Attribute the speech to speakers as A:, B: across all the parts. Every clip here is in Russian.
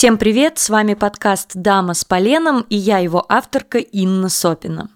A: Всем привет, с вами подкаст «Дама с поленом» и я его авторка Инна Сопина.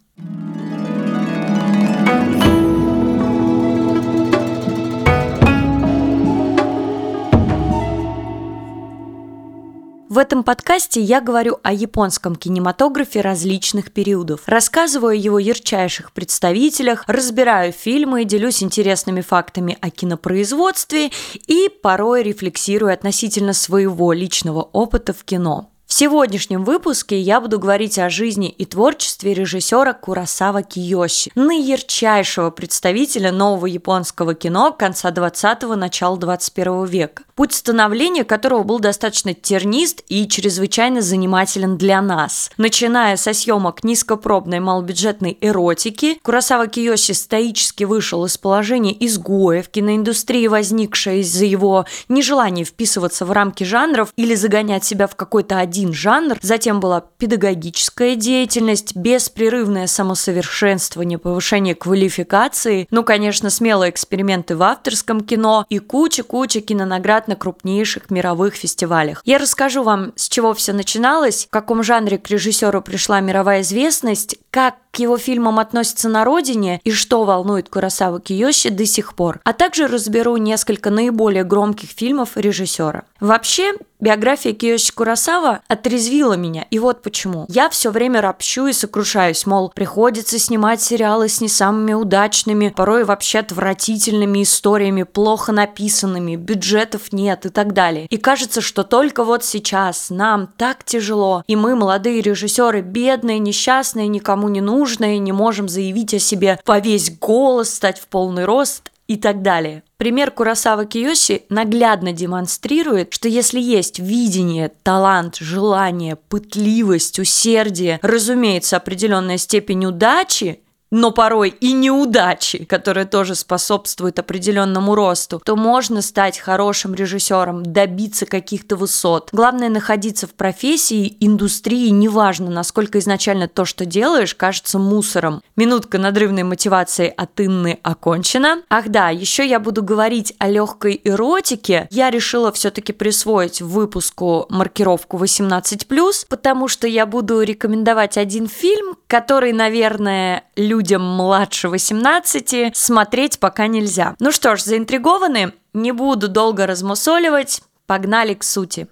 A: В этом подкасте я говорю о японском кинематографе различных периодов, рассказываю о его ярчайших представителях, разбираю фильмы, делюсь интересными фактами о кинопроизводстве и порой рефлексирую относительно своего личного опыта в кино. Сегодняшнем выпуске я буду говорить о жизни и творчестве режиссера Курасава Киёши, наярчайшего представителя нового японского кино конца 20-го, начала 21 века путь становления которого был достаточно тернист и чрезвычайно занимателен для нас. Начиная со съемок низкопробной малобюджетной эротики, Курасава Киёши стоически вышел из положения изгоя в киноиндустрии, возникшей из-за его нежелания вписываться в рамки жанров или загонять себя в какой-то один жанр. Затем была педагогическая деятельность, беспрерывное самосовершенствование, повышение квалификации, ну, конечно, смелые эксперименты в авторском кино и куча-куча кинонаград на крупнейших мировых фестивалях. Я расскажу вам, с чего все начиналось, в каком жанре к режиссеру пришла мировая известность, как к его фильмам относятся на родине и что волнует Курасаву Киёши до сих пор, а также разберу несколько наиболее громких фильмов режиссера. Вообще, биография Киёши Курасава отрезвила меня, и вот почему. Я все время ропщу и сокрушаюсь, мол, приходится снимать сериалы с не самыми удачными, порой вообще отвратительными историями, плохо написанными, бюджетов нет и так далее. И кажется, что только вот сейчас нам так тяжело, и мы, молодые режиссеры, бедные, несчастные, никому не нужны, нужное, не можем заявить о себе по весь голос, стать в полный рост и так далее. Пример Курасава Киоси наглядно демонстрирует, что если есть видение, талант, желание, пытливость, усердие, разумеется, определенная степень удачи, но порой и неудачи, которые тоже способствуют определенному росту, то можно стать хорошим режиссером, добиться каких-то высот. Главное находиться в профессии, индустрии, неважно, насколько изначально то, что делаешь, кажется мусором. Минутка надрывной мотивации от Инны окончена. Ах да, еще я буду говорить о легкой эротике. Я решила все-таки присвоить выпуску маркировку 18+, потому что я буду рекомендовать один фильм, который, наверное, людям младше 18 смотреть пока нельзя. Ну что ж, заинтригованы? Не буду долго размусоливать. Погнали к сути.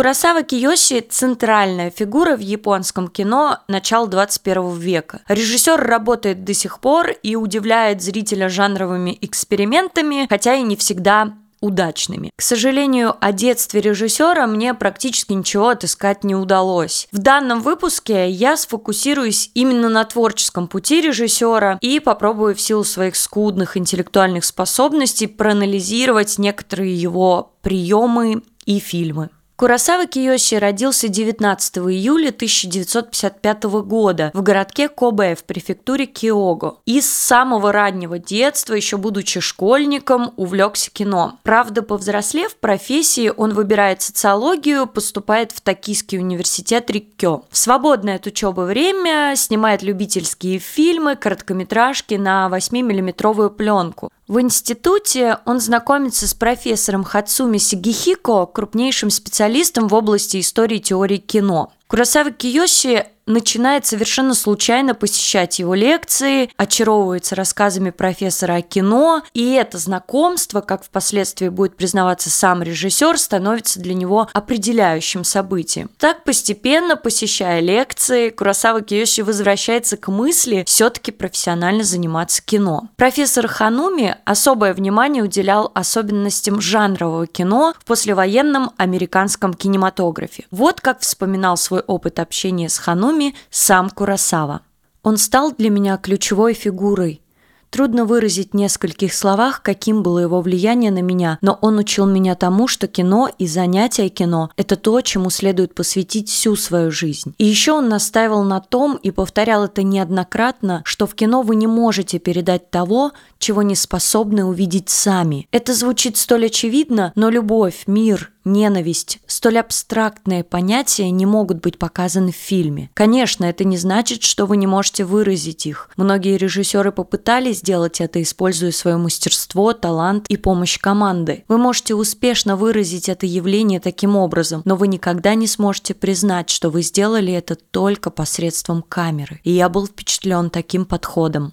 A: Курасава Киёши – центральная фигура в японском кино начала 21 века. Режиссер работает до сих пор и удивляет зрителя жанровыми экспериментами, хотя и не всегда удачными. К сожалению, о детстве режиссера мне практически ничего отыскать не удалось. В данном выпуске я сфокусируюсь именно на творческом пути режиссера и попробую в силу своих скудных интеллектуальных способностей проанализировать некоторые его приемы и фильмы. Курасава Киёши родился 19 июля 1955 года в городке Кобе в префектуре Киого. И с самого раннего детства, еще будучи школьником, увлекся кино. Правда, повзрослев в профессии, он выбирает социологию, поступает в Токийский университет Риккё. В свободное от учебы время снимает любительские фильмы, короткометражки на 8-миллиметровую пленку. В институте он знакомится с профессором Хацуми Сигихико, крупнейшим специалистом в области истории теории кино. Курасава Киёши начинает совершенно случайно посещать его лекции, очаровывается рассказами профессора о кино, и это знакомство, как впоследствии будет признаваться сам режиссер, становится для него определяющим событием. Так, постепенно, посещая лекции, Курасава Киёши возвращается к мысли все-таки профессионально заниматься кино. Профессор Хануми особое внимание уделял особенностям жанрового кино в послевоенном американском кинематографе. Вот как вспоминал свой опыт общения с Хануми фильме сам Курасава. Он стал для меня ключевой фигурой. Трудно выразить в нескольких словах, каким было его влияние на меня, но он учил меня тому, что кино и занятия кино – это то, чему следует посвятить всю свою жизнь. И еще он настаивал на том и повторял это неоднократно, что в кино вы не можете передать того, чего не способны увидеть сами. Это звучит столь очевидно, но любовь, мир, ненависть, столь абстрактные понятия не могут быть показаны в фильме. Конечно, это не значит, что вы не можете выразить их. Многие режиссеры попытались сделать это, используя свое мастерство, талант и помощь команды. Вы можете успешно выразить это явление таким образом, но вы никогда не сможете признать, что вы сделали это только посредством камеры. И я был впечатлен таким подходом.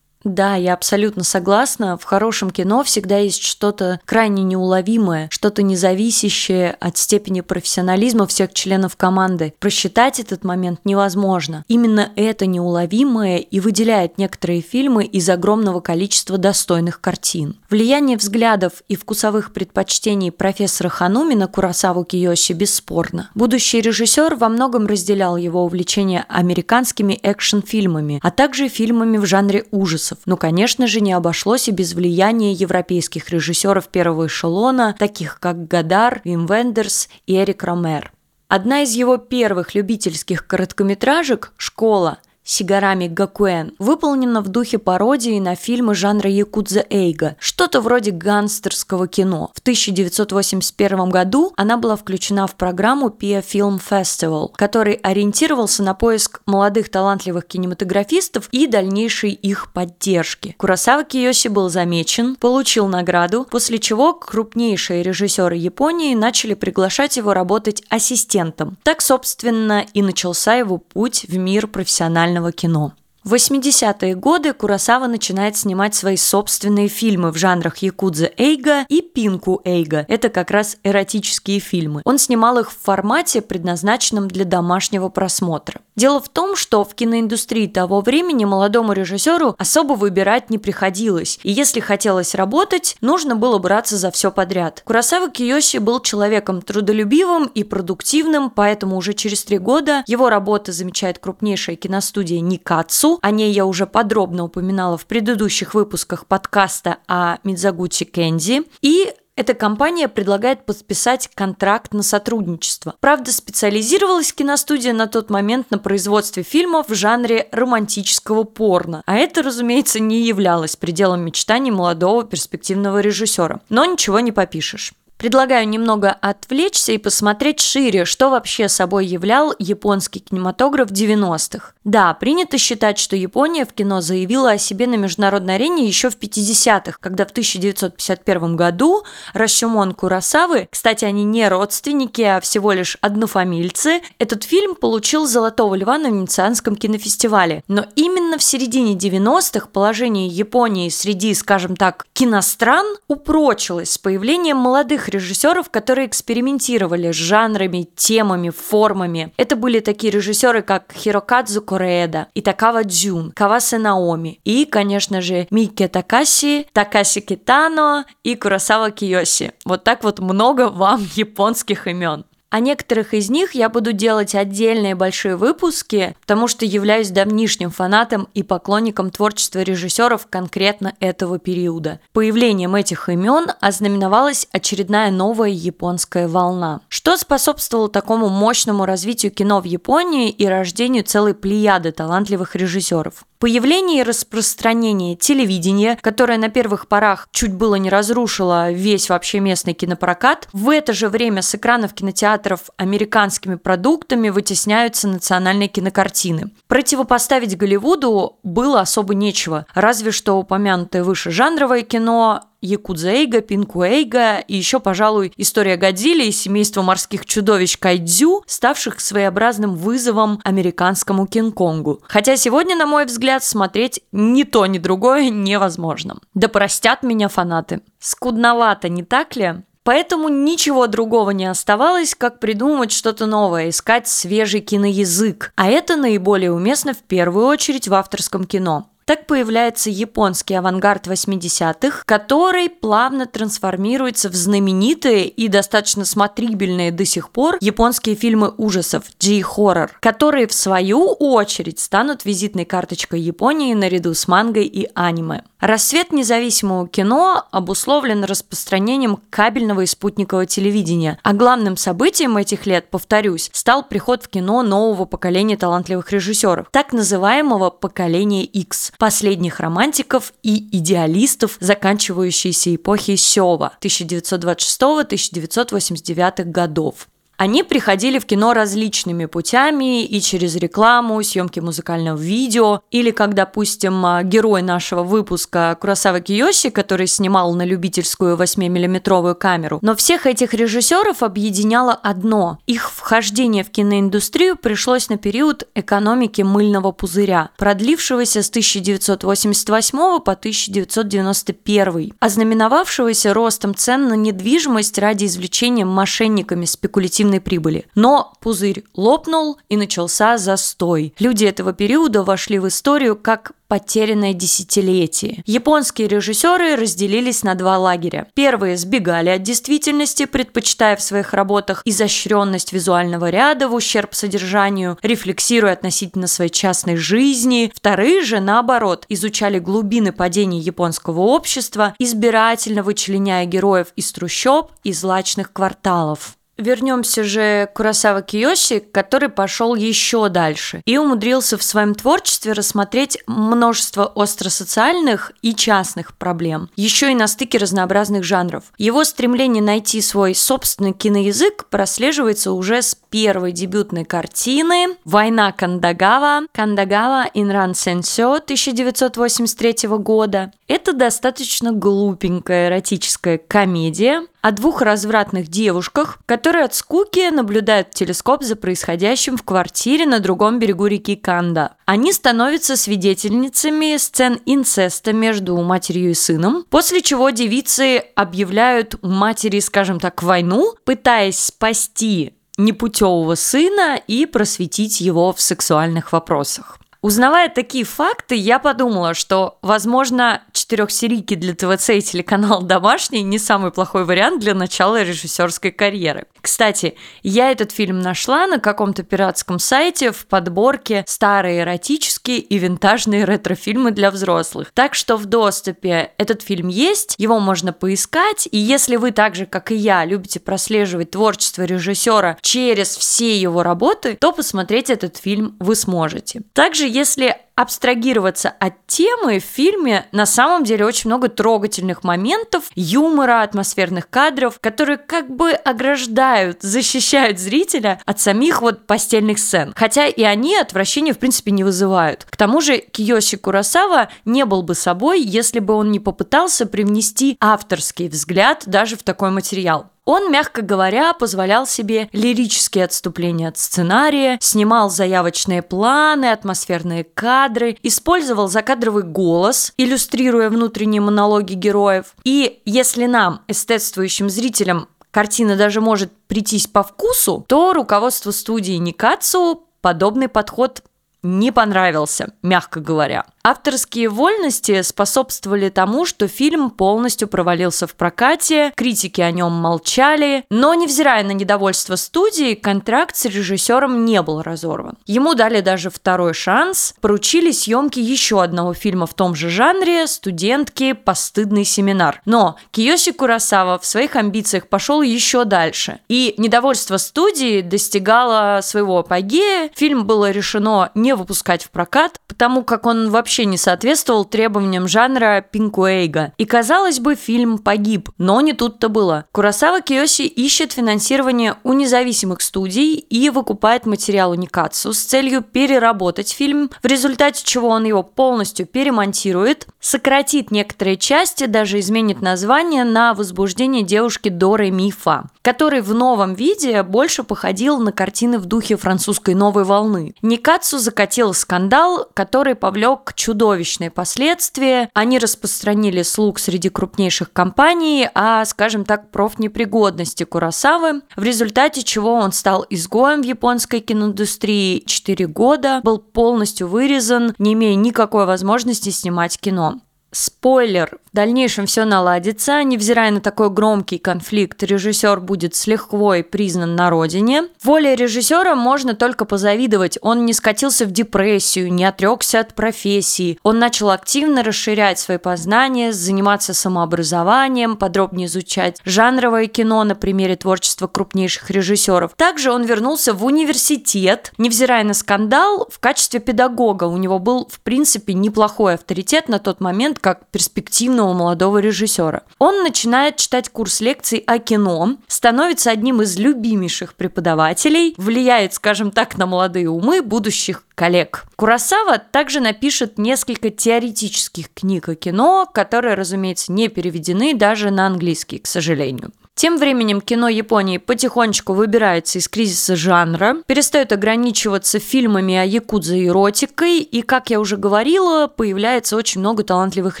A: Да, я абсолютно согласна. В хорошем кино всегда есть что-то крайне неуловимое, что-то независящее от степени профессионализма всех членов команды. Просчитать этот момент невозможно. Именно это неуловимое и выделяет некоторые фильмы из огромного количества достойных картин. Влияние взглядов и вкусовых предпочтений профессора Хануми на Курасаву Киёси бесспорно. Будущий режиссер во многом разделял его увлечение американскими экшн-фильмами, а также фильмами в жанре ужасов ужасов. Но, конечно же, не обошлось и без влияния европейских режиссеров первого эшелона, таких как Гадар, Вим Вендерс и Эрик Ромер. Одна из его первых любительских короткометражек «Школа» Сигарами Гакуэн выполнена в духе пародии на фильмы жанра Якудза Эйга, что-то вроде гангстерского кино. В 1981 году она была включена в программу Pia Film Festival, который ориентировался на поиск молодых талантливых кинематографистов и дальнейшей их поддержки. Курасава Киоси был замечен, получил награду, после чего крупнейшие режиссеры Японии начали приглашать его работать ассистентом. Так, собственно, и начался его путь в мир профессионального документального кино. В 80-е годы Курасава начинает снимать свои собственные фильмы в жанрах якудза эйга и пинку эйга. Это как раз эротические фильмы. Он снимал их в формате, предназначенном для домашнего просмотра. Дело в том, что в киноиндустрии того времени молодому режиссеру особо выбирать не приходилось, и если хотелось работать, нужно было браться за все подряд. Курасава Киёси был человеком трудолюбивым и продуктивным, поэтому уже через три года его работа замечает крупнейшая киностудия Никацу, о ней я уже подробно упоминала в предыдущих выпусках подкаста о Мидзагути Кенди. И эта компания предлагает подписать контракт на сотрудничество. Правда, специализировалась киностудия на тот момент на производстве фильмов в жанре романтического порно. А это, разумеется, не являлось пределом мечтаний молодого перспективного режиссера. Но ничего не попишешь. Предлагаю немного отвлечься и посмотреть шире, что вообще собой являл японский кинематограф 90-х. Да, принято считать, что Япония в кино заявила о себе на международной арене еще в 50-х, когда в 1951 году Рашимон Курасавы, кстати, они не родственники, а всего лишь однофамильцы, этот фильм получил «Золотого льва» на Венецианском кинофестивале. Но именно в середине 90-х положение Японии среди, скажем так, киностран упрочилось с появлением молодых режиссеров, которые экспериментировали с жанрами, темами, формами. Это были такие режиссеры, как Хирокадзу Кореэда, Итакава Дзюн, Кавасе Наоми и, конечно же, Микки Такаси, Такаси Китано и Курасава Киоси. Вот так вот много вам японских имен. О некоторых из них я буду делать отдельные большие выпуски, потому что являюсь давнишним фанатом и поклонником творчества режиссеров конкретно этого периода. Появлением этих имен ознаменовалась очередная новая японская волна. Что способствовало такому мощному развитию кино в Японии и рождению целой плеяды талантливых режиссеров? Появление и распространение телевидения, которое на первых порах чуть было не разрушило весь вообще местный кинопрокат, в это же время с экранов кинотеатров американскими продуктами вытесняются национальные кинокартины. Противопоставить Голливуду было особо нечего, разве что упомянутое выше жанровое кино, Якудзейга, Пинкуэйга и еще, пожалуй, история Годзилли и семейство морских чудовищ Кайдзю, ставших своеобразным вызовом американскому Кинг-Конгу. Хотя сегодня, на мой взгляд, смотреть ни то, ни другое невозможно. Да простят меня фанаты. Скудновато, не так ли? Поэтому ничего другого не оставалось, как придумать что-то новое, искать свежий киноязык. А это наиболее уместно в первую очередь в авторском кино. Так появляется японский авангард 80-х, который плавно трансформируется в знаменитые и достаточно смотрибельные до сих пор японские фильмы ужасов G-хоррор, которые в свою очередь станут визитной карточкой Японии наряду с мангой и аниме. Рассвет независимого кино обусловлен распространением кабельного и спутникового телевидения, а главным событием этих лет, повторюсь, стал приход в кино нового поколения талантливых режиссеров, так называемого поколения X, последних романтиков и идеалистов, заканчивающейся эпохи Сева 1926-1989 годов. Они приходили в кино различными путями и через рекламу, съемки музыкального видео, или как, допустим, а, герой нашего выпуска Курасава Киёси, который снимал на любительскую 8-миллиметровую камеру. Но всех этих режиссеров объединяло одно. Их вхождение в киноиндустрию пришлось на период экономики мыльного пузыря, продлившегося с 1988 по 1991, ознаменовавшегося ростом цен на недвижимость ради извлечения мошенниками спекулятивных негативной прибыли. Но пузырь лопнул и начался застой. Люди этого периода вошли в историю как потерянное десятилетие. Японские режиссеры разделились на два лагеря. Первые сбегали от действительности, предпочитая в своих работах изощренность визуального ряда в ущерб содержанию, рефлексируя относительно своей частной жизни. Вторые же, наоборот, изучали глубины падения японского общества, избирательно вычленяя героев из трущоб и злачных кварталов. Вернемся же к Курасава Киоси, который пошел еще дальше и умудрился в своем творчестве рассмотреть множество остросоциальных и частных проблем, еще и на стыке разнообразных жанров. Его стремление найти свой собственный киноязык прослеживается уже с первой дебютной картины «Война Кандагава» Кандагава Инран Сенсё 1983 года. Это достаточно глупенькая эротическая комедия, о двух развратных девушках, которые от скуки наблюдают в телескоп за происходящим в квартире на другом берегу реки Канда. Они становятся свидетельницами сцен инцеста между матерью и сыном, после чего девицы объявляют матери, скажем так, войну, пытаясь спасти непутевого сына и просветить его в сексуальных вопросах. Узнавая такие факты, я подумала, что, возможно, четырехсерийки для ТВЦ и телеканал «Домашний» не самый плохой вариант для начала режиссерской карьеры. Кстати, я этот фильм нашла на каком-то пиратском сайте в подборке «Старые эротические и винтажные ретро-фильмы для взрослых». Так что в доступе этот фильм есть, его можно поискать, и если вы так же, как и я, любите прослеживать творчество режиссера через все его работы, то посмотреть этот фильм вы сможете. Также, если абстрагироваться от темы в фильме на самом деле очень много трогательных моментов, юмора, атмосферных кадров, которые как бы ограждают, защищают зрителя от самих вот постельных сцен. Хотя и они отвращения в принципе не вызывают. К тому же Киёси Курасава не был бы собой, если бы он не попытался привнести авторский взгляд даже в такой материал. Он, мягко говоря, позволял себе лирические отступления от сценария, снимал заявочные планы, атмосферные кадры, использовал закадровый голос, иллюстрируя внутренние монологи героев. И если нам, эстетствующим зрителям, картина даже может прийтись по вкусу, то руководство студии Никацу подобный подход не понравился, мягко говоря. Авторские вольности способствовали тому, что фильм полностью провалился в прокате, критики о нем молчали, но, невзирая на недовольство студии, контракт с режиссером не был разорван. Ему дали даже второй шанс, поручили съемки еще одного фильма в том же жанре «Студентки. Постыдный семинар». Но Киоси Курасава в своих амбициях пошел еще дальше, и недовольство студии достигало своего апогея, фильм было решено не выпускать в прокат, потому как он вообще не соответствовал требованиям жанра пинкуэйга. И, казалось бы, фильм погиб, но не тут-то было. Курасава Киоси ищет финансирование у независимых студий и выкупает материал Уникацу с целью переработать фильм, в результате чего он его полностью перемонтирует, сократит некоторые части, даже изменит название на «Возбуждение девушки Доры Мифа», который в новом виде больше походил на картины в духе французской новой волны. Никацу закатил скандал, который повлек чудовищные последствия. Они распространили слуг среди крупнейших компаний о, скажем так, профнепригодности Курасавы, в результате чего он стал изгоем в японской киноиндустрии 4 года, был полностью вырезан, не имея никакой возможности снимать кино. Спойлер, в дальнейшем все наладится, невзирая на такой громкий конфликт, режиссер будет с лихвой признан на родине. Воле режиссера можно только позавидовать, он не скатился в депрессию, не отрекся от профессии, он начал активно расширять свои познания, заниматься самообразованием, подробнее изучать жанровое кино на примере творчества крупнейших режиссеров. Также он вернулся в университет, невзирая на скандал, в качестве педагога у него был, в принципе, неплохой авторитет на тот момент, как перспективного молодого режиссера. Он начинает читать курс лекций о кино, становится одним из любимейших преподавателей, влияет, скажем так, на молодые умы будущих коллег. Курасава также напишет несколько теоретических книг о кино, которые, разумеется, не переведены даже на английский, к сожалению. Тем временем кино Японии потихонечку выбирается из кризиса жанра, перестает ограничиваться фильмами о якудзе и эротикой, и, как я уже говорила, появляется очень много талантливых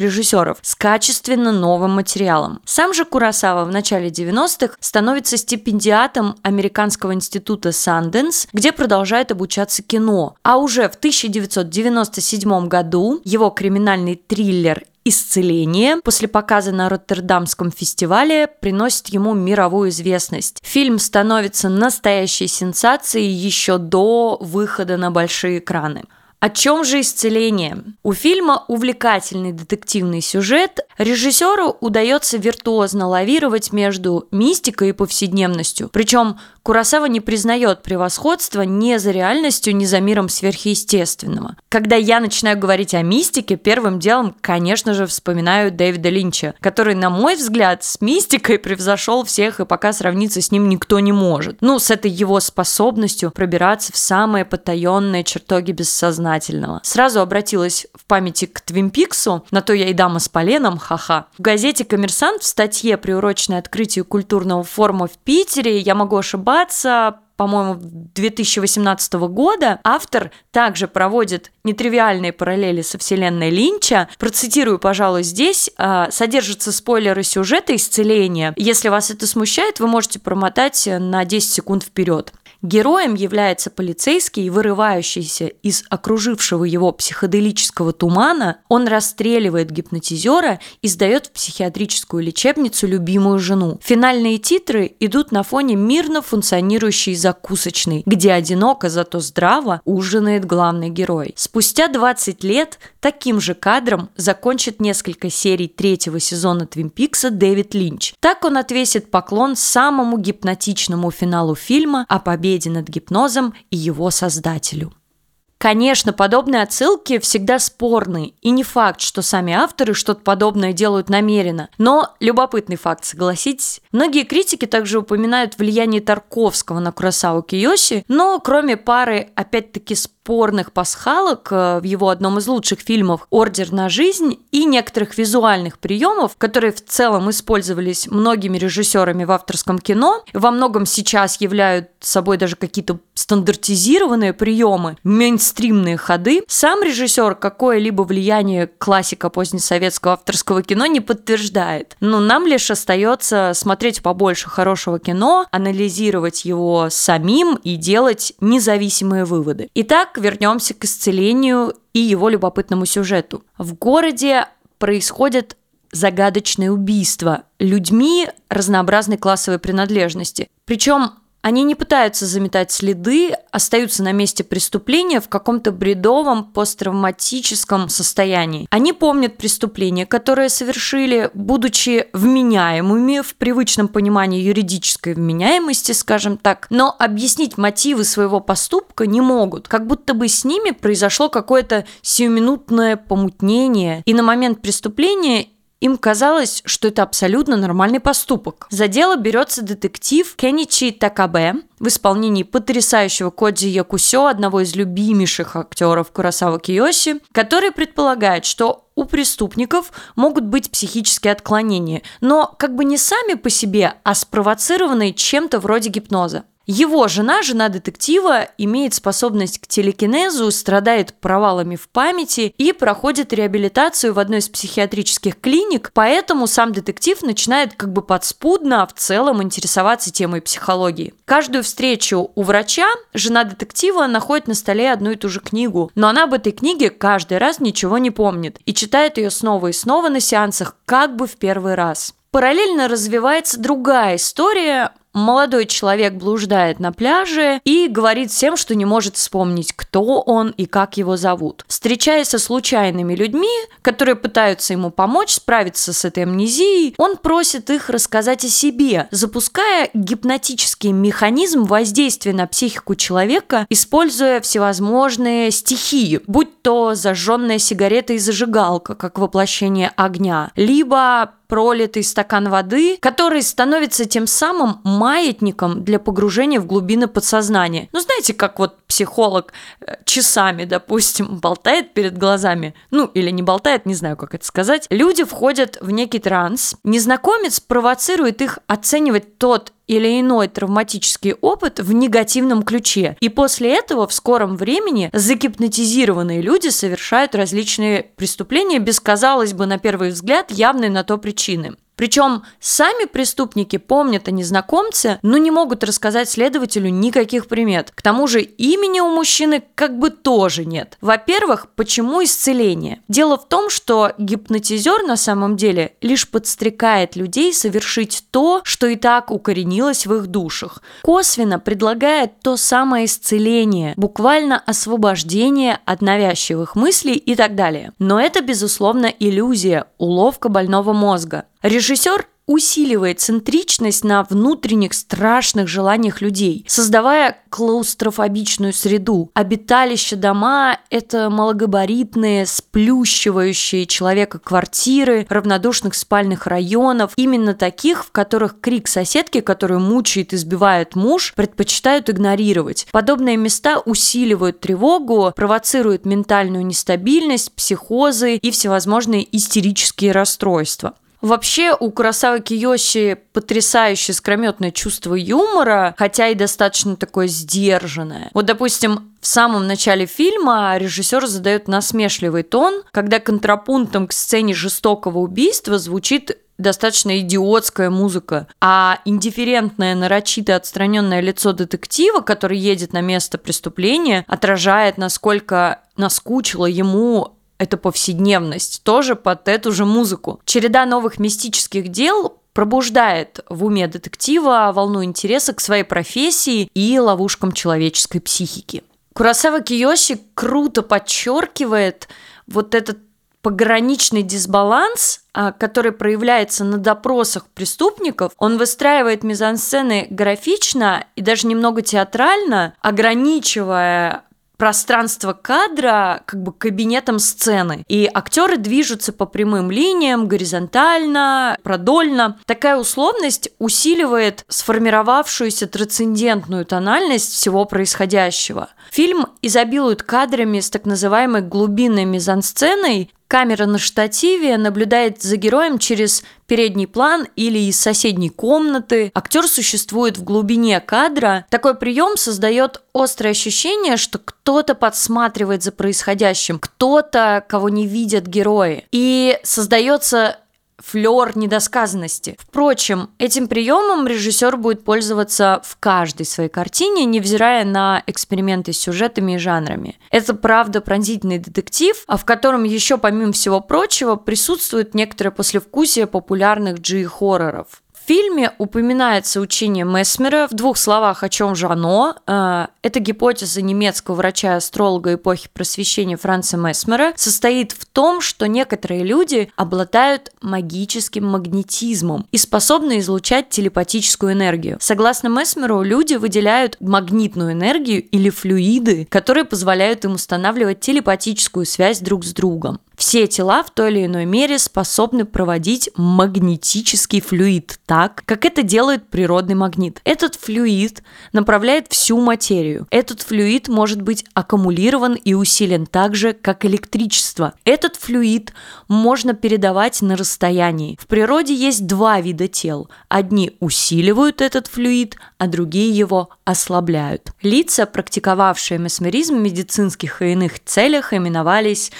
A: режиссеров с качественно новым материалом. Сам же Курасава в начале 90-х становится стипендиатом Американского института Санденс, где продолжает обучаться кино. А уже в 1997 году его криминальный триллер «Исцеление» после показа на Роттердамском фестивале приносит ему мировую известность. Фильм становится настоящей сенсацией еще до выхода на большие экраны. О чем же исцеление? У фильма увлекательный детективный сюжет. Режиссеру удается виртуозно лавировать между мистикой и повседневностью. Причем Курасава не признает превосходства ни за реальностью, ни за миром сверхъестественного. Когда я начинаю говорить о мистике, первым делом, конечно же, вспоминаю Дэвида Линча, который, на мой взгляд, с мистикой превзошел всех, и пока сравниться с ним никто не может. Ну, с этой его способностью пробираться в самые потаенные чертоги бессознательного. Сразу обратилась в памяти к Твинпиксу, на то я и дама с поленом, ха-ха. В газете «Коммерсант» в статье, приуроченной открытию культурного форума в Питере, я могу ошибаться, по-моему, 2018 года автор также проводит нетривиальные параллели со вселенной Линча. Процитирую, пожалуй, здесь. А, Содержатся спойлеры сюжета исцеления. Если вас это смущает, вы можете промотать на 10 секунд вперед. Героем является полицейский, вырывающийся из окружившего его психоделического тумана. Он расстреливает гипнотизера и сдает в психиатрическую лечебницу любимую жену. Финальные титры идут на фоне мирно функционирующей закусочной, где одиноко, зато здраво ужинает главный герой. Спустя 20 лет таким же кадром закончит несколько серий третьего сезона Твин Пикса Дэвид Линч. Так он отвесит поклон самому гипнотичному финалу фильма о победе победе над гипнозом и его создателю. Конечно, подобные отсылки всегда спорны, и не факт, что сами авторы что-то подобное делают намеренно. Но любопытный факт, согласитесь. Многие критики также упоминают влияние Тарковского на Курасаву Киоси, но кроме пары, опять-таки, спорных пасхалок э, в его одном из лучших фильмов «Ордер на жизнь» и некоторых визуальных приемов, которые в целом использовались многими режиссерами в авторском кино, во многом сейчас являют собой даже какие-то стандартизированные приемы, мейнстримные ходы, сам режиссер какое-либо влияние классика позднесоветского авторского кино не подтверждает. Но нам лишь остается смотреть побольше хорошего кино, анализировать его самим и делать независимые выводы. Итак, вернемся к исцелению и его любопытному сюжету. В городе происходят загадочные убийства людьми разнообразной классовой принадлежности. Причем они не пытаются заметать следы, остаются на месте преступления в каком-то бредовом посттравматическом состоянии. Они помнят преступления, которые совершили, будучи вменяемыми в привычном понимании юридической вменяемости, скажем так, но объяснить мотивы своего поступка не могут, как будто бы с ними произошло какое-то сиюминутное помутнение, и на момент преступления им казалось, что это абсолютно нормальный поступок. За дело берется детектив Кеничи Такабе в исполнении потрясающего Коджи Якусё, одного из любимейших актеров Курасава Киоси, который предполагает, что у преступников могут быть психические отклонения, но как бы не сами по себе, а спровоцированные чем-то вроде гипноза. Его жена, жена детектива, имеет способность к телекинезу, страдает провалами в памяти и проходит реабилитацию в одной из психиатрических клиник, поэтому сам детектив начинает как бы подспудно в целом интересоваться темой психологии. Каждую встречу у врача жена детектива находит на столе одну и ту же книгу, но она об этой книге каждый раз ничего не помнит и читает ее снова и снова на сеансах, как бы в первый раз. Параллельно развивается другая история молодой человек блуждает на пляже и говорит всем, что не может вспомнить, кто он и как его зовут. Встречаясь со случайными людьми, которые пытаются ему помочь справиться с этой амнезией, он просит их рассказать о себе, запуская гипнотический механизм воздействия на психику человека, используя всевозможные стихии, будь то зажженная сигарета и зажигалка, как воплощение огня, либо пролитый стакан воды, который становится тем самым маятником для погружения в глубины подсознания. Ну, знаете, как вот психолог э, часами, допустим, болтает перед глазами, ну, или не болтает, не знаю, как это сказать, люди входят в некий транс, незнакомец провоцирует их оценивать тот или иной травматический опыт в негативном ключе. И после этого в скором времени загипнотизированные люди совершают различные преступления без, казалось бы, на первый взгляд, явной на то причины. Причем сами преступники помнят о незнакомце, но не могут рассказать следователю никаких примет. К тому же имени у мужчины как бы тоже нет. Во-первых, почему исцеление? Дело в том, что гипнотизер на самом деле лишь подстрекает людей совершить то, что и так укоренилось в их душах. Косвенно предлагает то самое исцеление, буквально освобождение от навязчивых мыслей и так далее. Но это, безусловно, иллюзия, уловка больного мозга. Режиссер усиливает центричность на внутренних страшных желаниях людей, создавая клаустрофобичную среду. Обиталище дома – это малогабаритные, сплющивающие человека квартиры, равнодушных спальных районов, именно таких, в которых крик соседки, которую мучает и избивает муж, предпочитают игнорировать. Подобные места усиливают тревогу, провоцируют ментальную нестабильность, психозы и всевозможные истерические расстройства. Вообще у Курасавы Киёши потрясающе скрометное чувство юмора, хотя и достаточно такое сдержанное. Вот, допустим, в самом начале фильма режиссер задает насмешливый тон, когда контрапунктом к сцене жестокого убийства звучит достаточно идиотская музыка, а индифферентное, нарочито отстраненное лицо детектива, который едет на место преступления, отражает, насколько наскучило ему это повседневность, тоже под эту же музыку. Череда новых мистических дел пробуждает в уме детектива волну интереса к своей профессии и ловушкам человеческой психики. Курасава Киёши круто подчеркивает вот этот пограничный дисбаланс, а, который проявляется на допросах преступников, он выстраивает мизансцены графично и даже немного театрально, ограничивая пространство кадра как бы кабинетом сцены. И актеры движутся по прямым линиям, горизонтально, продольно. Такая условность усиливает сформировавшуюся трансцендентную тональность всего происходящего. Фильм изобилует кадрами с так называемой глубинной мизансценой, Камера на штативе наблюдает за героем через передний план или из соседней комнаты. Актер существует в глубине кадра. Такой прием создает острое ощущение, что кто-то подсматривает за происходящим, кто-то, кого не видят герои. И создается флер недосказанности. Впрочем, этим приемом режиссер будет пользоваться в каждой своей картине, невзирая на эксперименты с сюжетами и жанрами. Это, правда, пронзительный детектив, а в котором еще, помимо всего прочего, присутствует некоторое послевкусие популярных джи-хорроров фильме упоминается учение Месмера. В двух словах, о чем же оно. Э, эта гипотеза немецкого врача-астролога эпохи просвещения Франца Месмера состоит в том, что некоторые люди обладают магическим магнетизмом и способны излучать телепатическую энергию. Согласно Месмеру, люди выделяют магнитную энергию или флюиды, которые позволяют им устанавливать телепатическую связь друг с другом. Все тела в той или иной мере способны проводить магнетический флюид так, как это делает природный магнит. Этот флюид направляет всю материю. Этот флюид может быть аккумулирован и усилен так же, как электричество. Этот флюид можно передавать на расстоянии. В природе есть два вида тел. Одни усиливают этот флюид, а другие его ослабляют. Лица, практиковавшие месмеризм в медицинских и иных целях, именовались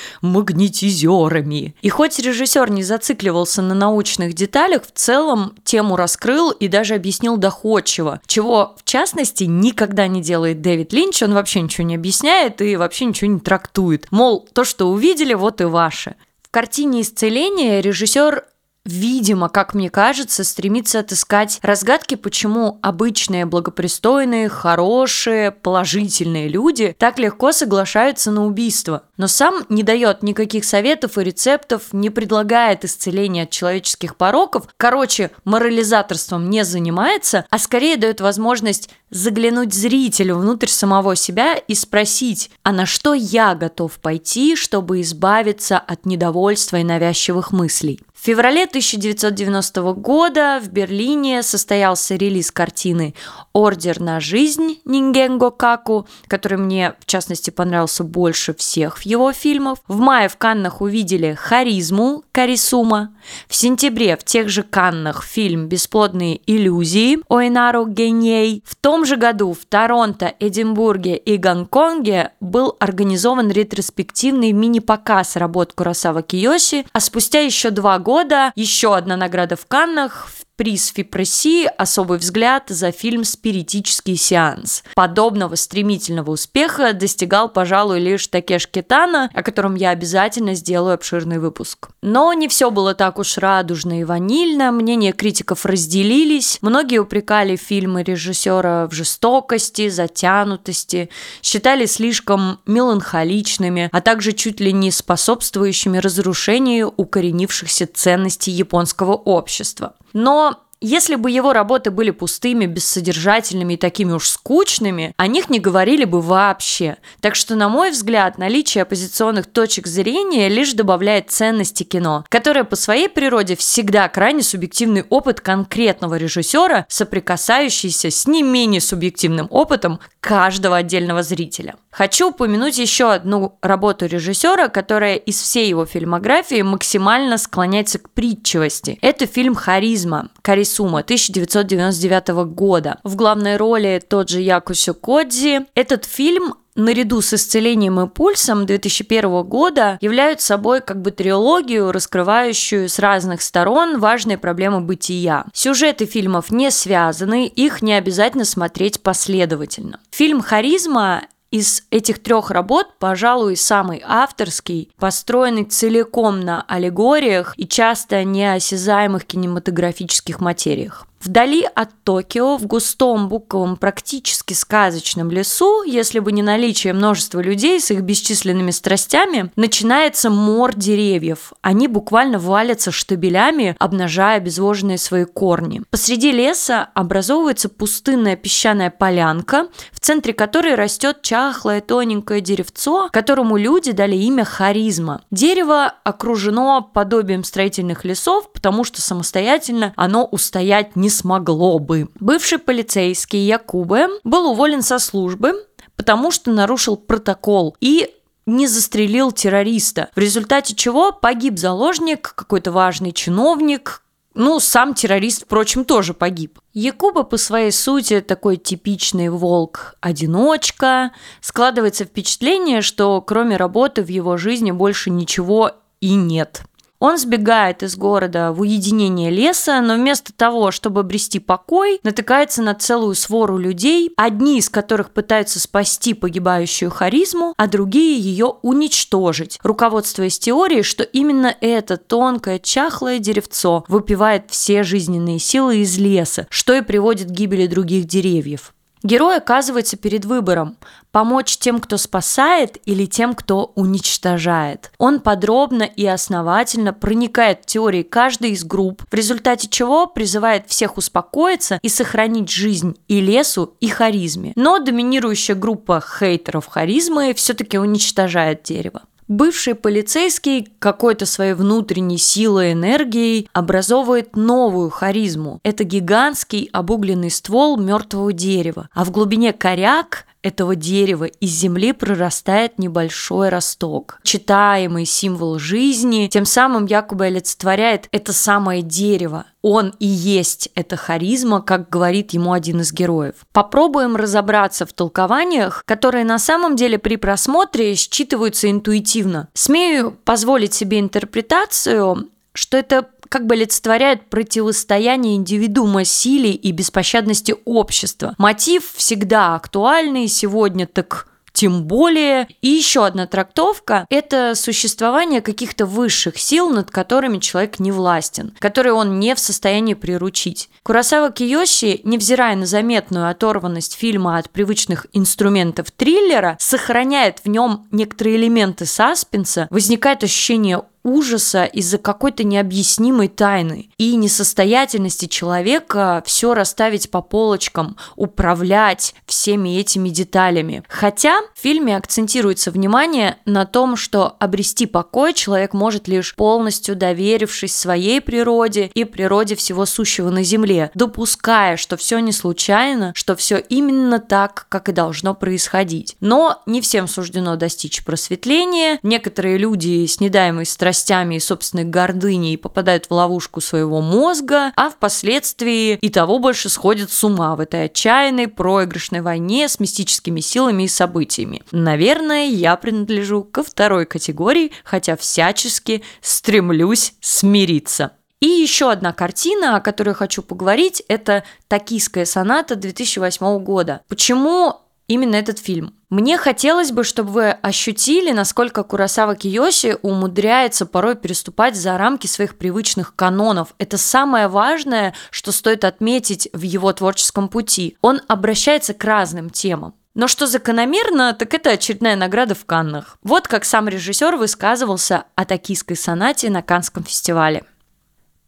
A: магнетизерами. И хоть режиссер не зацикливался на научных деталях, в целом тему раскрыл и даже объяснил доходчиво, чего, в частности, никогда не делает Дэвид Линч, он вообще ничего не объясняет и вообще ничего не трактует. Мол, то, что увидели, вот и ваше. В картине «Исцеление» режиссер видимо, как мне кажется, стремится отыскать разгадки, почему обычные, благопристойные, хорошие, положительные люди так легко соглашаются на убийство. Но сам не дает никаких советов и рецептов, не предлагает исцеления от человеческих пороков, короче, морализаторством не занимается, а скорее дает возможность заглянуть зрителю внутрь самого себя и спросить, а на что я готов пойти, чтобы избавиться от недовольства и навязчивых мыслей. В феврале 1990 года в Берлине состоялся релиз картины «Ордер на жизнь» Нингенго Каку, который мне, в частности, понравился больше всех в его фильмов. В мае в Каннах увидели «Харизму» Карисума. В сентябре в тех же Каннах фильм «Бесплодные иллюзии» Оинару Геней. В том же году в Торонто, Эдинбурге и Гонконге был организован ретроспективный мини-показ работ Курасава Киоси, а спустя еще два года. Еще одна награда в Каннах приз Фипресси «Особый взгляд» за фильм «Спиритический сеанс». Подобного стремительного успеха достигал, пожалуй, лишь Такеш Китана, о котором я обязательно сделаю обширный выпуск. Но не все было так уж радужно и ванильно, мнения критиков разделились, многие упрекали фильмы режиссера в жестокости, затянутости, считали слишком меланхоличными, а также чуть ли не способствующими разрушению укоренившихся ценностей японского общества. Но если бы его работы были пустыми, бессодержательными и такими уж скучными, о них не говорили бы вообще. Так что, на мой взгляд, наличие оппозиционных точек зрения лишь добавляет ценности кино, которое по своей природе всегда крайне субъективный опыт конкретного режиссера, соприкасающийся с не менее субъективным опытом каждого отдельного зрителя. Хочу упомянуть еще одну работу режиссера, которая из всей его фильмографии максимально склоняется к притчивости. Это фильм «Харизма», Карисума 1999 года. В главной роли тот же Якусю Кодзи. Этот фильм наряду с «Исцелением и пульсом» 2001 года являют собой как бы трилогию, раскрывающую с разных сторон важные проблемы бытия. Сюжеты фильмов не связаны, их не обязательно смотреть последовательно. Фильм «Харизма» из этих трех работ, пожалуй, самый авторский, построенный целиком на аллегориях и часто неосязаемых кинематографических материях. Вдали от Токио, в густом, буковом, практически сказочном лесу, если бы не наличие множества людей с их бесчисленными страстями, начинается мор деревьев. Они буквально валятся штабелями, обнажая обезвоженные свои корни. Посреди леса образовывается пустынная песчаная полянка, в центре которой растет чахлое тоненькое деревцо, которому люди дали имя харизма. Дерево окружено подобием строительных лесов, потому что самостоятельно оно устоять не смогло бы. Бывший полицейский Якубе был уволен со службы, потому что нарушил протокол и не застрелил террориста, в результате чего погиб заложник, какой-то важный чиновник, ну, сам террорист, впрочем, тоже погиб. Якуба по своей сути такой типичный волк-одиночка. Складывается впечатление, что кроме работы в его жизни больше ничего и нет. Он сбегает из города в уединение леса, но вместо того, чтобы обрести покой, натыкается на целую свору людей, одни из которых пытаются спасти погибающую харизму, а другие ее уничтожить, руководствуясь теорией, что именно это тонкое, чахлое деревцо выпивает все жизненные силы из леса, что и приводит к гибели других деревьев. Герой оказывается перед выбором – помочь тем, кто спасает, или тем, кто уничтожает. Он подробно и основательно проникает в теории каждой из групп, в результате чего призывает всех успокоиться и сохранить жизнь и лесу, и харизме. Но доминирующая группа хейтеров харизмы все-таки уничтожает дерево. Бывший полицейский какой-то своей внутренней силой и энергией образовывает новую харизму. Это гигантский обугленный ствол мертвого дерева, а в глубине коряк этого дерева из земли прорастает небольшой росток. Читаемый символ жизни тем самым якобы олицетворяет это самое дерево. Он и есть эта харизма, как говорит ему один из героев. Попробуем разобраться в толкованиях, которые на самом деле при просмотре считываются интуитивно. Смею позволить себе интерпретацию, что это как бы олицетворяет противостояние индивидуума силе и беспощадности общества. Мотив всегда актуальный, сегодня так тем более. И еще одна трактовка – это существование каких-то высших сил, над которыми человек не властен, которые он не в состоянии приручить. Курасава Киёши, невзирая на заметную оторванность фильма от привычных инструментов триллера, сохраняет в нем некоторые элементы саспенса, возникает ощущение ужаса из-за какой-то необъяснимой тайны и несостоятельности человека все расставить по полочкам, управлять всеми этими деталями. Хотя в фильме акцентируется внимание на том, что обрести покой человек может лишь полностью доверившись своей природе и природе всего сущего на Земле, допуская, что все не случайно, что все именно так, как и должно происходить. Но не всем суждено достичь просветления. Некоторые люди с недаемой страстью страстями и собственной гордыней попадают в ловушку своего мозга, а впоследствии и того больше сходят с ума в этой отчаянной проигрышной войне с мистическими силами и событиями. Наверное, я принадлежу ко второй категории, хотя всячески стремлюсь смириться. И еще одна картина, о которой хочу поговорить, это «Токийская соната» 2008 года. Почему именно этот фильм. Мне хотелось бы, чтобы вы ощутили, насколько Курасава Киёси умудряется порой переступать за рамки своих привычных канонов. Это самое важное, что стоит отметить в его творческом пути. Он обращается к разным темам. Но что закономерно, так это очередная награда в Каннах. Вот как сам режиссер высказывался о токийской сонате на Канском фестивале.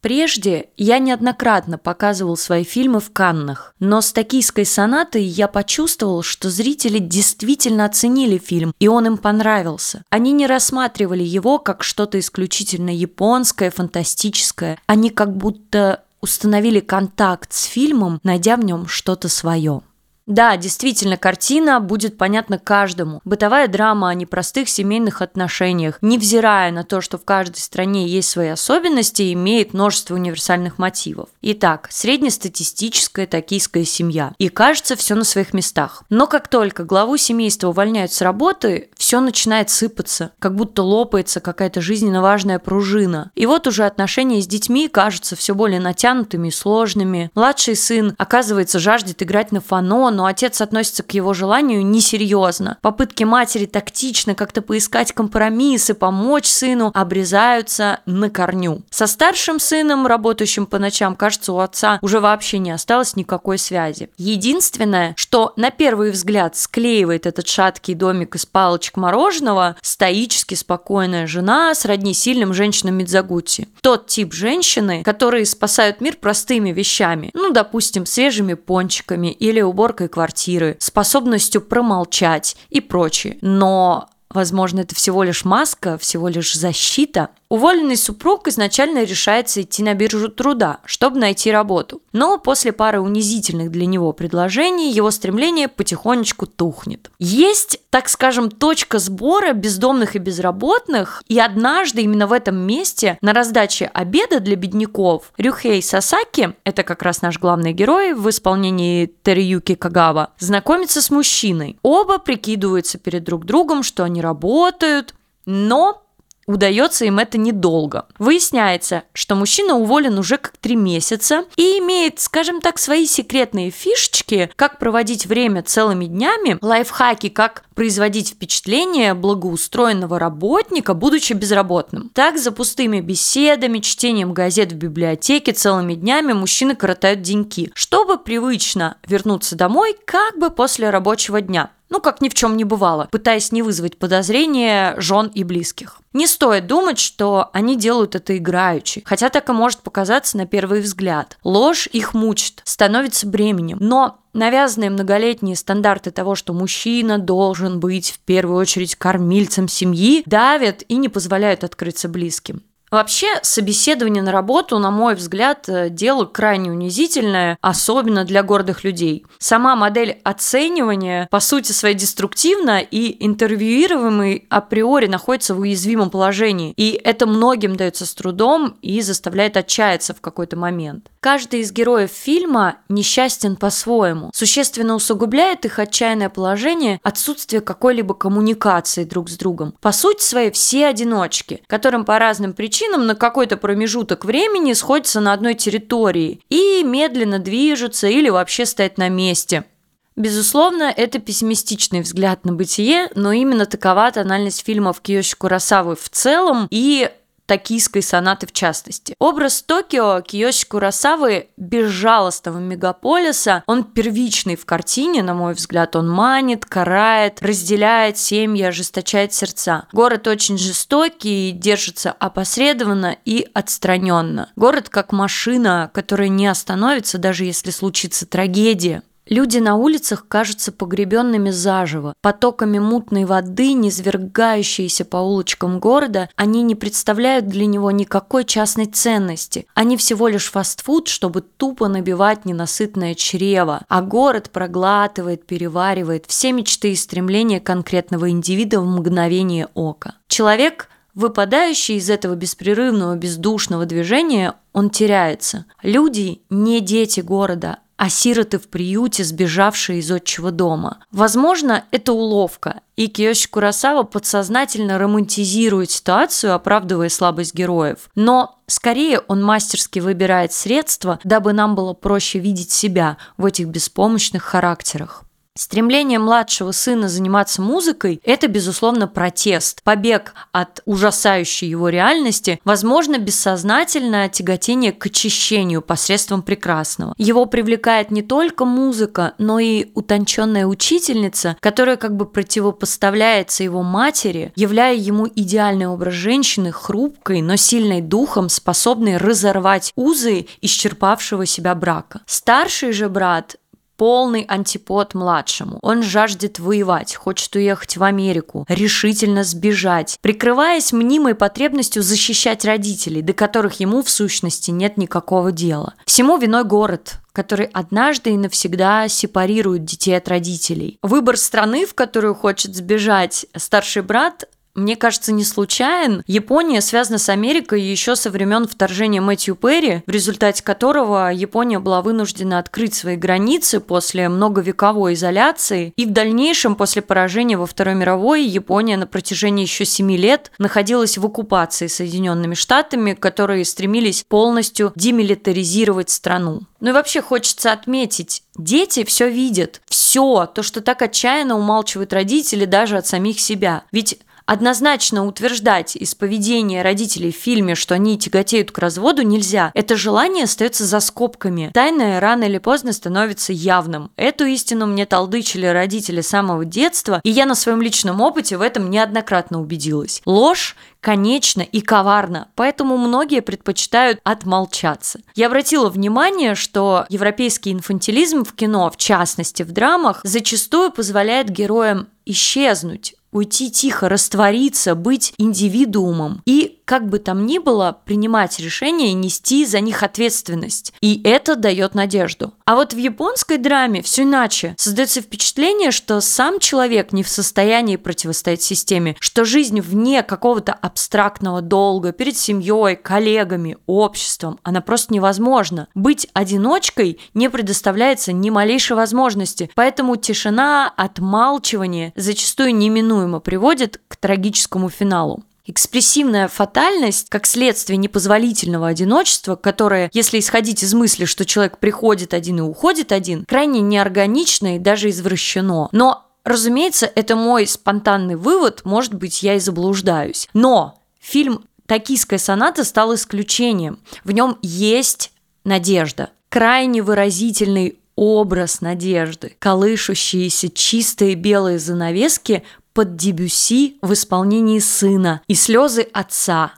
A: Прежде я неоднократно показывал свои фильмы в Каннах, но с «Токийской сонатой» я почувствовал, что зрители действительно оценили фильм, и он им понравился. Они не рассматривали его как что-то исключительно японское, фантастическое. Они как будто установили контакт с фильмом, найдя в нем что-то свое. Да, действительно, картина будет понятна каждому. Бытовая драма о непростых семейных отношениях, невзирая на то, что в каждой стране есть свои особенности, имеет множество универсальных мотивов. Итак, среднестатистическая токийская семья. И кажется, все на своих местах. Но как только главу семейства увольняют с работы, все начинает сыпаться, как будто лопается какая-то жизненно важная пружина. И вот уже отношения с детьми кажутся все более натянутыми и сложными. Младший сын, оказывается, жаждет играть на фано, но отец относится к его желанию несерьезно. Попытки матери тактично как-то поискать компромиссы, помочь сыну обрезаются на корню. Со старшим сыном, работающим по ночам, кажется, у отца уже вообще не осталось никакой связи. Единственное, что на первый взгляд склеивает этот шаткий домик из палочек мороженого, стоически спокойная жена сродни сильным женщинам Мидзагути. Тот тип женщины, которые спасают мир простыми вещами, ну, допустим, свежими пончиками или уборкой квартиры, способностью промолчать и прочее. Но Возможно, это всего лишь маска, всего лишь защита, Уволенный супруг изначально решается идти на биржу труда, чтобы найти работу. Но после пары унизительных для него предложений его стремление потихонечку тухнет. Есть, так скажем, точка сбора бездомных и безработных, и однажды именно в этом месте на раздаче обеда для бедняков Рюхей Сасаки, это как раз наш главный герой в исполнении Териюки Кагава, знакомится с мужчиной. Оба прикидываются перед друг другом, что они работают, но Удается им это недолго. Выясняется, что мужчина уволен уже как три месяца и имеет, скажем так, свои секретные фишечки, как проводить время целыми днями, лайфхаки, как производить впечатление благоустроенного работника, будучи безработным. Так, за пустыми беседами, чтением газет в библиотеке целыми днями мужчины коротают деньки, чтобы привычно вернуться домой как бы после рабочего дня. Ну, как ни в чем не бывало, пытаясь не вызвать подозрения жен и близких. Не стоит думать, что они делают это играючи, хотя так и может показаться на первый взгляд. Ложь их мучит, становится бременем. Но навязанные многолетние стандарты того, что мужчина должен быть в первую очередь кормильцем семьи, давят и не позволяют открыться близким. Вообще, собеседование на работу, на мой взгляд, э, дело крайне унизительное, особенно для гордых людей. Сама модель оценивания, по сути своей, деструктивна, и интервьюируемый априори находится в уязвимом положении. И это многим дается с трудом и заставляет отчаяться в какой-то момент. Каждый из героев фильма несчастен по-своему. Существенно усугубляет их отчаянное положение отсутствие какой-либо коммуникации друг с другом. По сути своей, все одиночки, которым по разным причинам на какой-то промежуток времени сходятся на одной территории и медленно движутся или вообще стоят на месте. Безусловно, это пессимистичный взгляд на бытие, но именно такова тональность фильмов Киёши Курасавы в целом и токийской сонаты в частности. Образ Токио Киёши Курасавы безжалостного мегаполиса, он первичный в картине, на мой взгляд, он манит, карает, разделяет семьи, ожесточает сердца. Город очень жестокий, держится опосредованно и отстраненно. Город как машина, которая не остановится, даже если случится трагедия. Люди на улицах кажутся погребенными заживо. Потоками мутной воды, низвергающиеся по улочкам города, они не представляют для него никакой частной ценности. Они всего лишь фастфуд, чтобы тупо набивать ненасытное чрево. А город проглатывает, переваривает все мечты и стремления конкретного индивида в мгновение ока. Человек – Выпадающий из этого беспрерывного бездушного движения, он теряется. Люди не дети города, а сироты в приюте, сбежавшие из отчего дома. Возможно, это уловка, и Киёши Курасава подсознательно романтизирует ситуацию, оправдывая слабость героев. Но скорее он мастерски выбирает средства, дабы нам было проще видеть себя в этих беспомощных характерах. Стремление младшего сына заниматься музыкой – это, безусловно, протест, побег от ужасающей его реальности, возможно, бессознательное тяготение к очищению посредством прекрасного. Его привлекает не только музыка, но и утонченная учительница, которая как бы противопоставляется его матери, являя ему идеальный образ женщины, хрупкой, но сильной духом, способной разорвать узы исчерпавшего себя брака. Старший же брат полный антипод младшему. Он жаждет воевать, хочет уехать в Америку, решительно сбежать, прикрываясь мнимой потребностью защищать родителей, до которых ему в сущности нет никакого дела. Всему виной город, который однажды и навсегда сепарирует детей от родителей. Выбор страны, в которую хочет сбежать старший брат, мне кажется, не случайен. Япония связана с Америкой еще со времен вторжения Мэтью Перри, в результате которого Япония была вынуждена открыть свои границы после многовековой изоляции, и в дальнейшем, после поражения во Второй мировой, Япония на протяжении еще семи лет находилась в оккупации Соединенными Штатами, которые стремились полностью демилитаризировать страну. Ну и вообще хочется отметить, дети все видят, все, то, что так отчаянно умалчивают родители даже от самих себя. Ведь Однозначно утверждать из поведения родителей в фильме, что они тяготеют к разводу, нельзя. Это желание остается за скобками. Тайное рано или поздно становится явным. Эту истину мне толдычили родители с самого детства, и я на своем личном опыте в этом неоднократно убедилась. Ложь конечно и коварно, поэтому многие предпочитают отмолчаться. Я обратила внимание, что европейский инфантилизм в кино, в частности в драмах, зачастую позволяет героям исчезнуть, уйти тихо, раствориться, быть индивидуумом. И, как бы там ни было, принимать решения и нести за них ответственность. И это дает надежду. А вот в японской драме все иначе. Создается впечатление, что сам человек не в состоянии противостоять системе, что жизнь вне какого-то абстрактного долга перед семьей, коллегами, обществом, она просто невозможна. Быть одиночкой не предоставляется ни малейшей возможности, поэтому тишина, отмалчивание зачастую неминуемо приводит к трагическому финалу. Экспрессивная фатальность, как следствие непозволительного одиночества, которое, если исходить из мысли, что человек приходит один и уходит один, крайне неорганично и даже извращено. Но, разумеется, это мой спонтанный вывод, может быть, я и заблуждаюсь. Но фильм «Токийская соната» стал исключением. В нем есть надежда. Крайне выразительный образ надежды, колышущиеся чистые белые занавески под дебюси в исполнении сына и слезы отца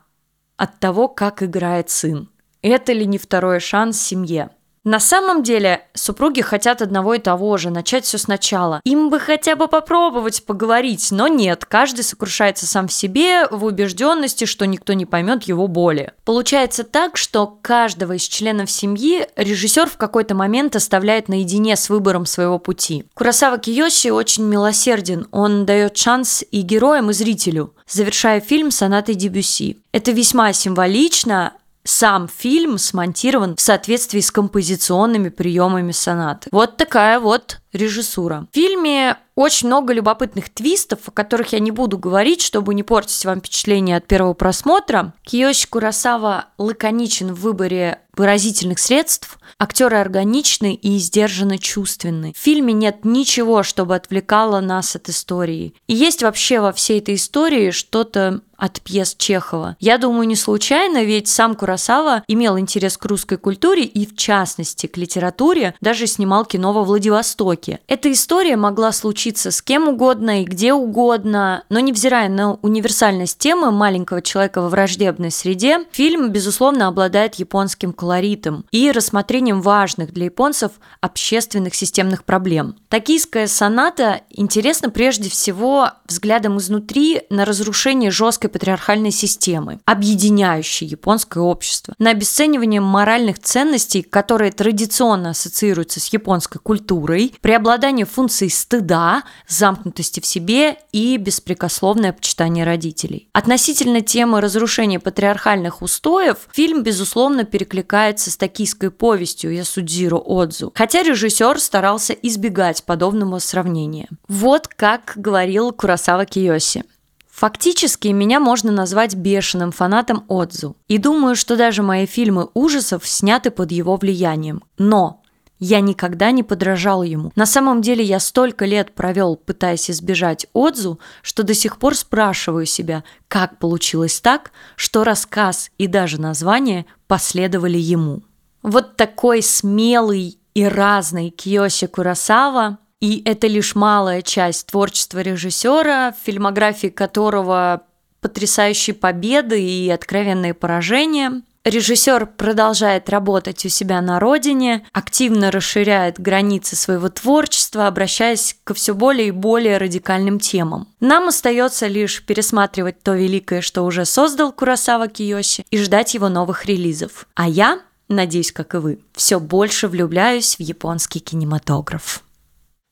A: от того, как играет сын. Это ли не второй шанс семье? На самом деле, супруги хотят одного и того же, начать все сначала. Им бы хотя бы попробовать поговорить, но нет, каждый сокрушается сам в себе в убежденности, что никто не поймет его боли. Получается так, что каждого из членов семьи режиссер в какой-то момент оставляет наедине с выбором своего пути. Курасава Киёси очень милосерден, он дает шанс и героям, и зрителю, завершая фильм сонатой Дебюси. Это весьма символично, сам фильм смонтирован в соответствии с композиционными приемами сонаты. Вот такая вот режиссура. В фильме очень много любопытных твистов, о которых я не буду говорить, чтобы не портить вам впечатление от первого просмотра. Киёши Курасава лаконичен в выборе выразительных средств, актеры органичны и сдержанно чувственны. В фильме нет ничего, чтобы отвлекало нас от истории. И есть вообще во всей этой истории что-то от пьес Чехова. Я думаю, не случайно, ведь сам Курасава имел интерес к русской культуре и, в частности, к литературе, даже снимал кино во Владивостоке. Эта история могла случиться с кем угодно и где угодно, но невзирая на универсальность темы маленького человека во враждебной среде, фильм, безусловно, обладает японским колоритом и рассмотрением важных для японцев общественных системных проблем. Токийская соната интересна прежде всего взглядом изнутри на разрушение жесткой патриархальной системы, объединяющей японское общество, на обесценивание моральных ценностей, которые традиционно ассоциируются с японской культурой, преобладание функций стыда, замкнутости в себе и беспрекословное почитание родителей. Относительно темы разрушения патриархальных устоев, фильм, безусловно, перекликается с токийской повестью Ясудзиро Отзу, хотя режиссер старался избегать подобного сравнения. Вот как говорил Курасава Киоси. Фактически меня можно назвать бешеным фанатом Отзу. И думаю, что даже мои фильмы ужасов сняты под его влиянием. Но я никогда не подражал ему. На самом деле я столько лет провел, пытаясь избежать Отзу, что до сих пор спрашиваю себя, как получилось так, что рассказ и даже название последовали ему. Вот такой смелый и разный Киоси Курасава и это лишь малая часть творчества режиссера, в фильмографии которого потрясающие победы и откровенные поражения. Режиссер продолжает работать у себя на родине, активно расширяет границы своего творчества, обращаясь ко все более и более радикальным темам. Нам остается лишь пересматривать то великое, что уже создал Курасава Киоси, и ждать его новых релизов. А я, надеюсь, как и вы, все больше влюбляюсь в японский кинематограф.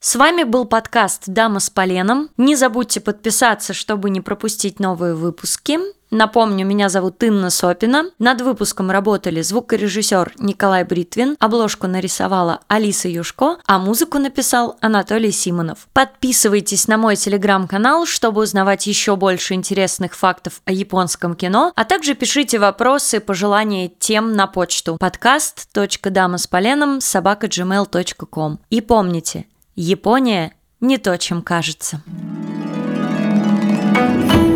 A: С вами был подкаст «Дама с поленом». Не забудьте подписаться, чтобы не пропустить новые выпуски. Напомню, меня зовут Инна Сопина. Над выпуском работали звукорежиссер Николай Бритвин, обложку нарисовала Алиса Юшко, а музыку написал Анатолий Симонов. Подписывайтесь на мой телеграм-канал, чтобы узнавать еще больше интересных фактов о японском кино, а также пишите вопросы, пожелания тем на почту собака.gmail.com. И помните – Япония не то, чем кажется. thank you